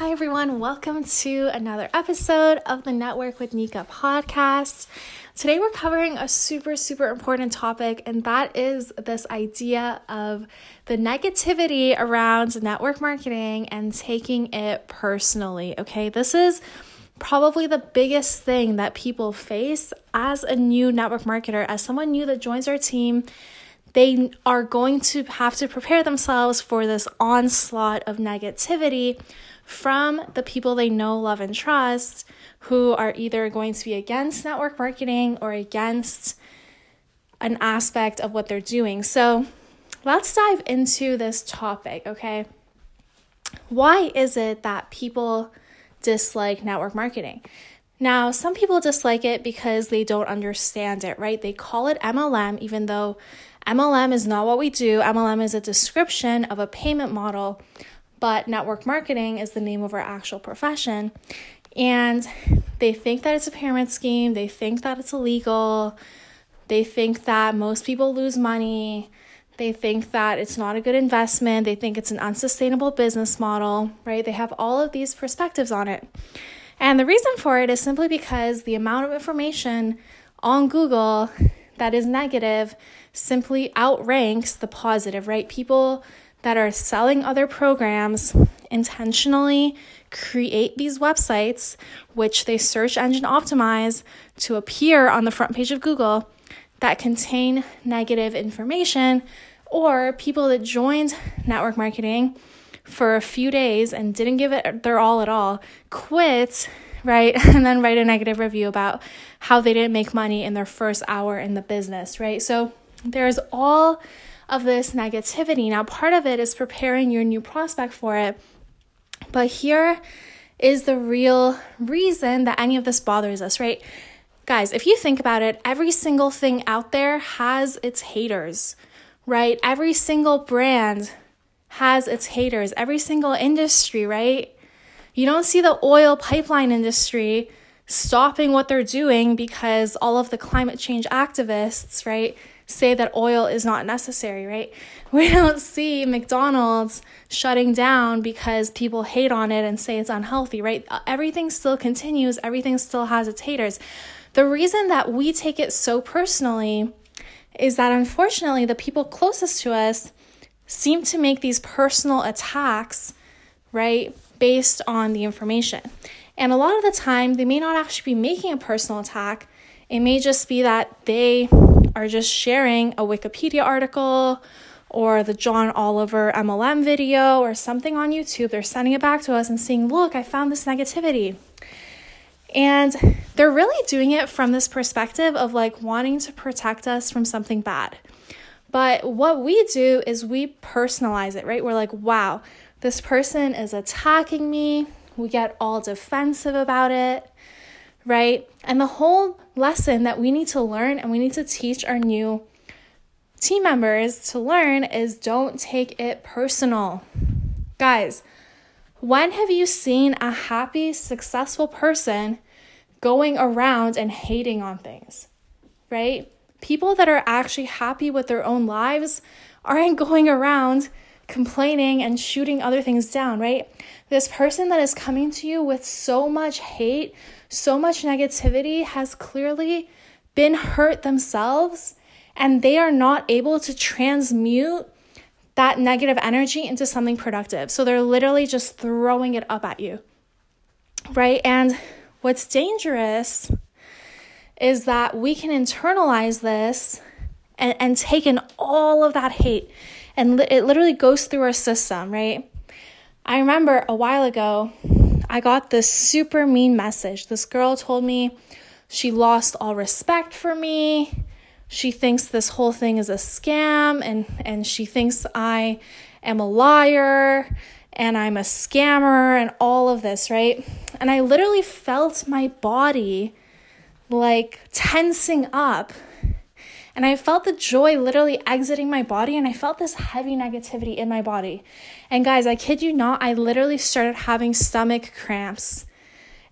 Hi, everyone. Welcome to another episode of the Network with Nika podcast. Today, we're covering a super, super important topic, and that is this idea of the negativity around network marketing and taking it personally. Okay, this is probably the biggest thing that people face as a new network marketer, as someone new that joins our team they are going to have to prepare themselves for this onslaught of negativity from the people they know, love, and trust who are either going to be against network marketing or against an aspect of what they're doing. So let's dive into this topic, okay? Why is it that people dislike network marketing? Now, some people dislike it because they don't understand it, right? They call it MLM, even though MLM is not what we do. MLM is a description of a payment model, but network marketing is the name of our actual profession. And they think that it's a pyramid scheme, they think that it's illegal, they think that most people lose money. They think that it's not a good investment. They think it's an unsustainable business model, right? They have all of these perspectives on it. And the reason for it is simply because the amount of information on Google that is negative simply outranks the positive, right? People that are selling other programs intentionally create these websites, which they search engine optimize to appear on the front page of Google, that contain negative information, or people that joined network marketing for a few days and didn't give it their all at all, quit right? And then write a negative review about how they didn't make money in their first hour in the business, right? So there's all of this negativity. Now, part of it is preparing your new prospect for it. But here is the real reason that any of this bothers us, right? Guys, if you think about it, every single thing out there has its haters, right? Every single brand has its haters, every single industry, right? You don't see the oil pipeline industry stopping what they're doing because all of the climate change activists, right, say that oil is not necessary, right? We don't see McDonald's shutting down because people hate on it and say it's unhealthy, right? Uh, everything still continues, everything still has its haters. The reason that we take it so personally is that unfortunately the people closest to us seem to make these personal attacks, right? based on the information. And a lot of the time, they may not actually be making a personal attack. It may just be that they are just sharing a Wikipedia article or the John Oliver MLM video or something on YouTube. They're sending it back to us and saying, Look, I found this negativity. And they're really doing it from this perspective of like wanting to protect us from something bad. But what we do is we personalize it, right? We're like, wow, this person is attacking me. We get all defensive about it, right? And the whole lesson that we need to learn and we need to teach our new team members to learn is don't take it personal. Guys, when have you seen a happy, successful person going around and hating on things, right? People that are actually happy with their own lives aren't going around complaining and shooting other things down, right? This person that is coming to you with so much hate, so much negativity has clearly been hurt themselves and they are not able to transmute that negative energy into something productive. So they're literally just throwing it up at you, right? And what's dangerous is that we can internalize this and, and take in all of that hate and li- it literally goes through our system, right? I remember a while ago, I got this super mean message. This girl told me she lost all respect for me. She thinks this whole thing is a scam and and she thinks I am a liar and I'm a scammer and all of this, right? And I literally felt my body like tensing up and I felt the joy literally exiting my body, and I felt this heavy negativity in my body. And guys, I kid you not, I literally started having stomach cramps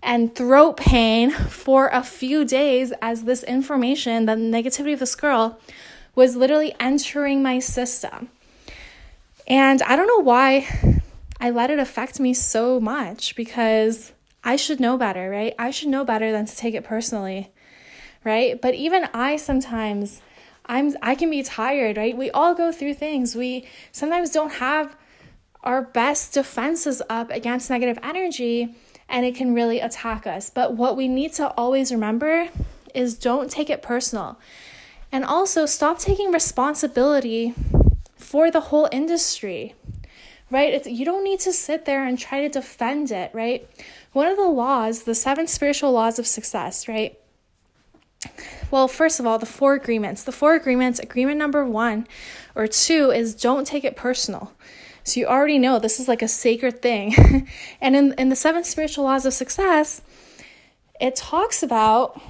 and throat pain for a few days as this information, the negativity of this girl, was literally entering my system. And I don't know why I let it affect me so much because I should know better, right? I should know better than to take it personally, right? But even I sometimes I'm I can be tired, right? We all go through things. We sometimes don't have our best defenses up against negative energy and it can really attack us. But what we need to always remember is don't take it personal. And also stop taking responsibility for the whole industry. Right? It's, you don't need to sit there and try to defend it, right? One of the laws, the seven spiritual laws of success, right? Well, first of all, the four agreements. The four agreements, agreement number one or two is don't take it personal. So you already know this is like a sacred thing. and in, in the seven spiritual laws of success, it talks about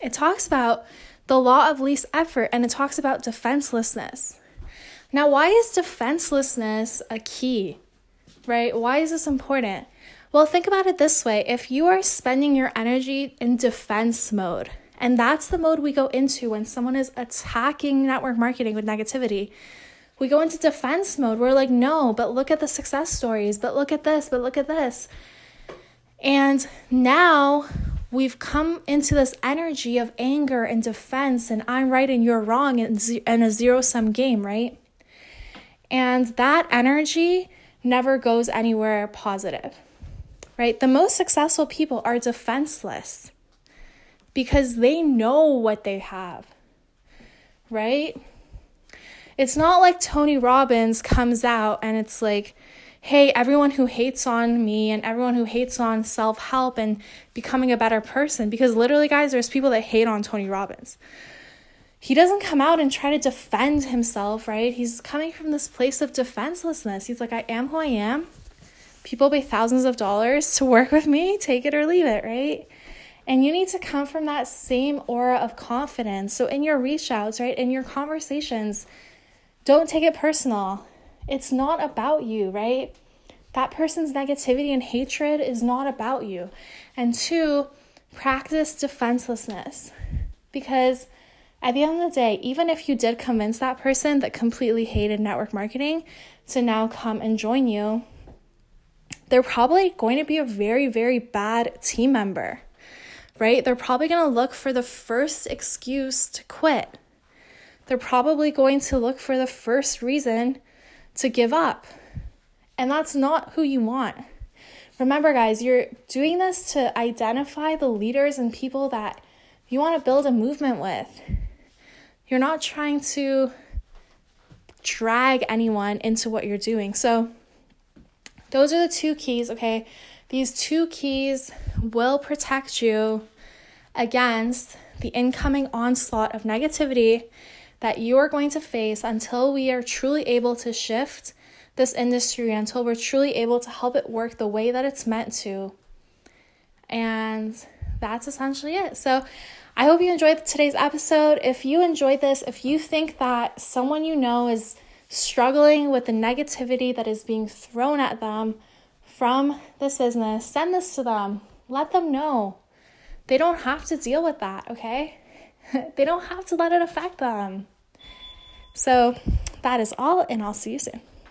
it talks about the law of least effort and it talks about defenselessness. Now, why is defenselessness a key? Right? Why is this important? Well, think about it this way if you are spending your energy in defense mode, and that's the mode we go into when someone is attacking network marketing with negativity. We go into defense mode. We're like, no, but look at the success stories, but look at this, but look at this. And now we've come into this energy of anger and defense, and I'm right and you're wrong, and, a zero sum game, right? And that energy never goes anywhere positive right? The most successful people are defenseless because they know what they have, right? It's not like Tony Robbins comes out and it's like, hey, everyone who hates on me and everyone who hates on self help and becoming a better person, because literally, guys, there's people that hate on Tony Robbins. He doesn't come out and try to defend himself, right? He's coming from this place of defenselessness. He's like, I am who I am. People pay thousands of dollars to work with me, take it or leave it, right? And you need to come from that same aura of confidence. So, in your reach outs, right, in your conversations, don't take it personal. It's not about you, right? That person's negativity and hatred is not about you. And two, practice defenselessness. Because at the end of the day, even if you did convince that person that completely hated network marketing to now come and join you, they're probably going to be a very, very bad team member, right? They're probably going to look for the first excuse to quit. They're probably going to look for the first reason to give up. And that's not who you want. Remember, guys, you're doing this to identify the leaders and people that you want to build a movement with. You're not trying to drag anyone into what you're doing. So, those are the two keys, okay? These two keys will protect you against the incoming onslaught of negativity that you are going to face until we are truly able to shift this industry, until we're truly able to help it work the way that it's meant to. And that's essentially it. So, I hope you enjoyed today's episode. If you enjoyed this, if you think that someone you know is struggling with the negativity that is being thrown at them from this business, send this to them. Let them know. They don't have to deal with that, okay? they don't have to let it affect them. So that is all, and I'll see you soon.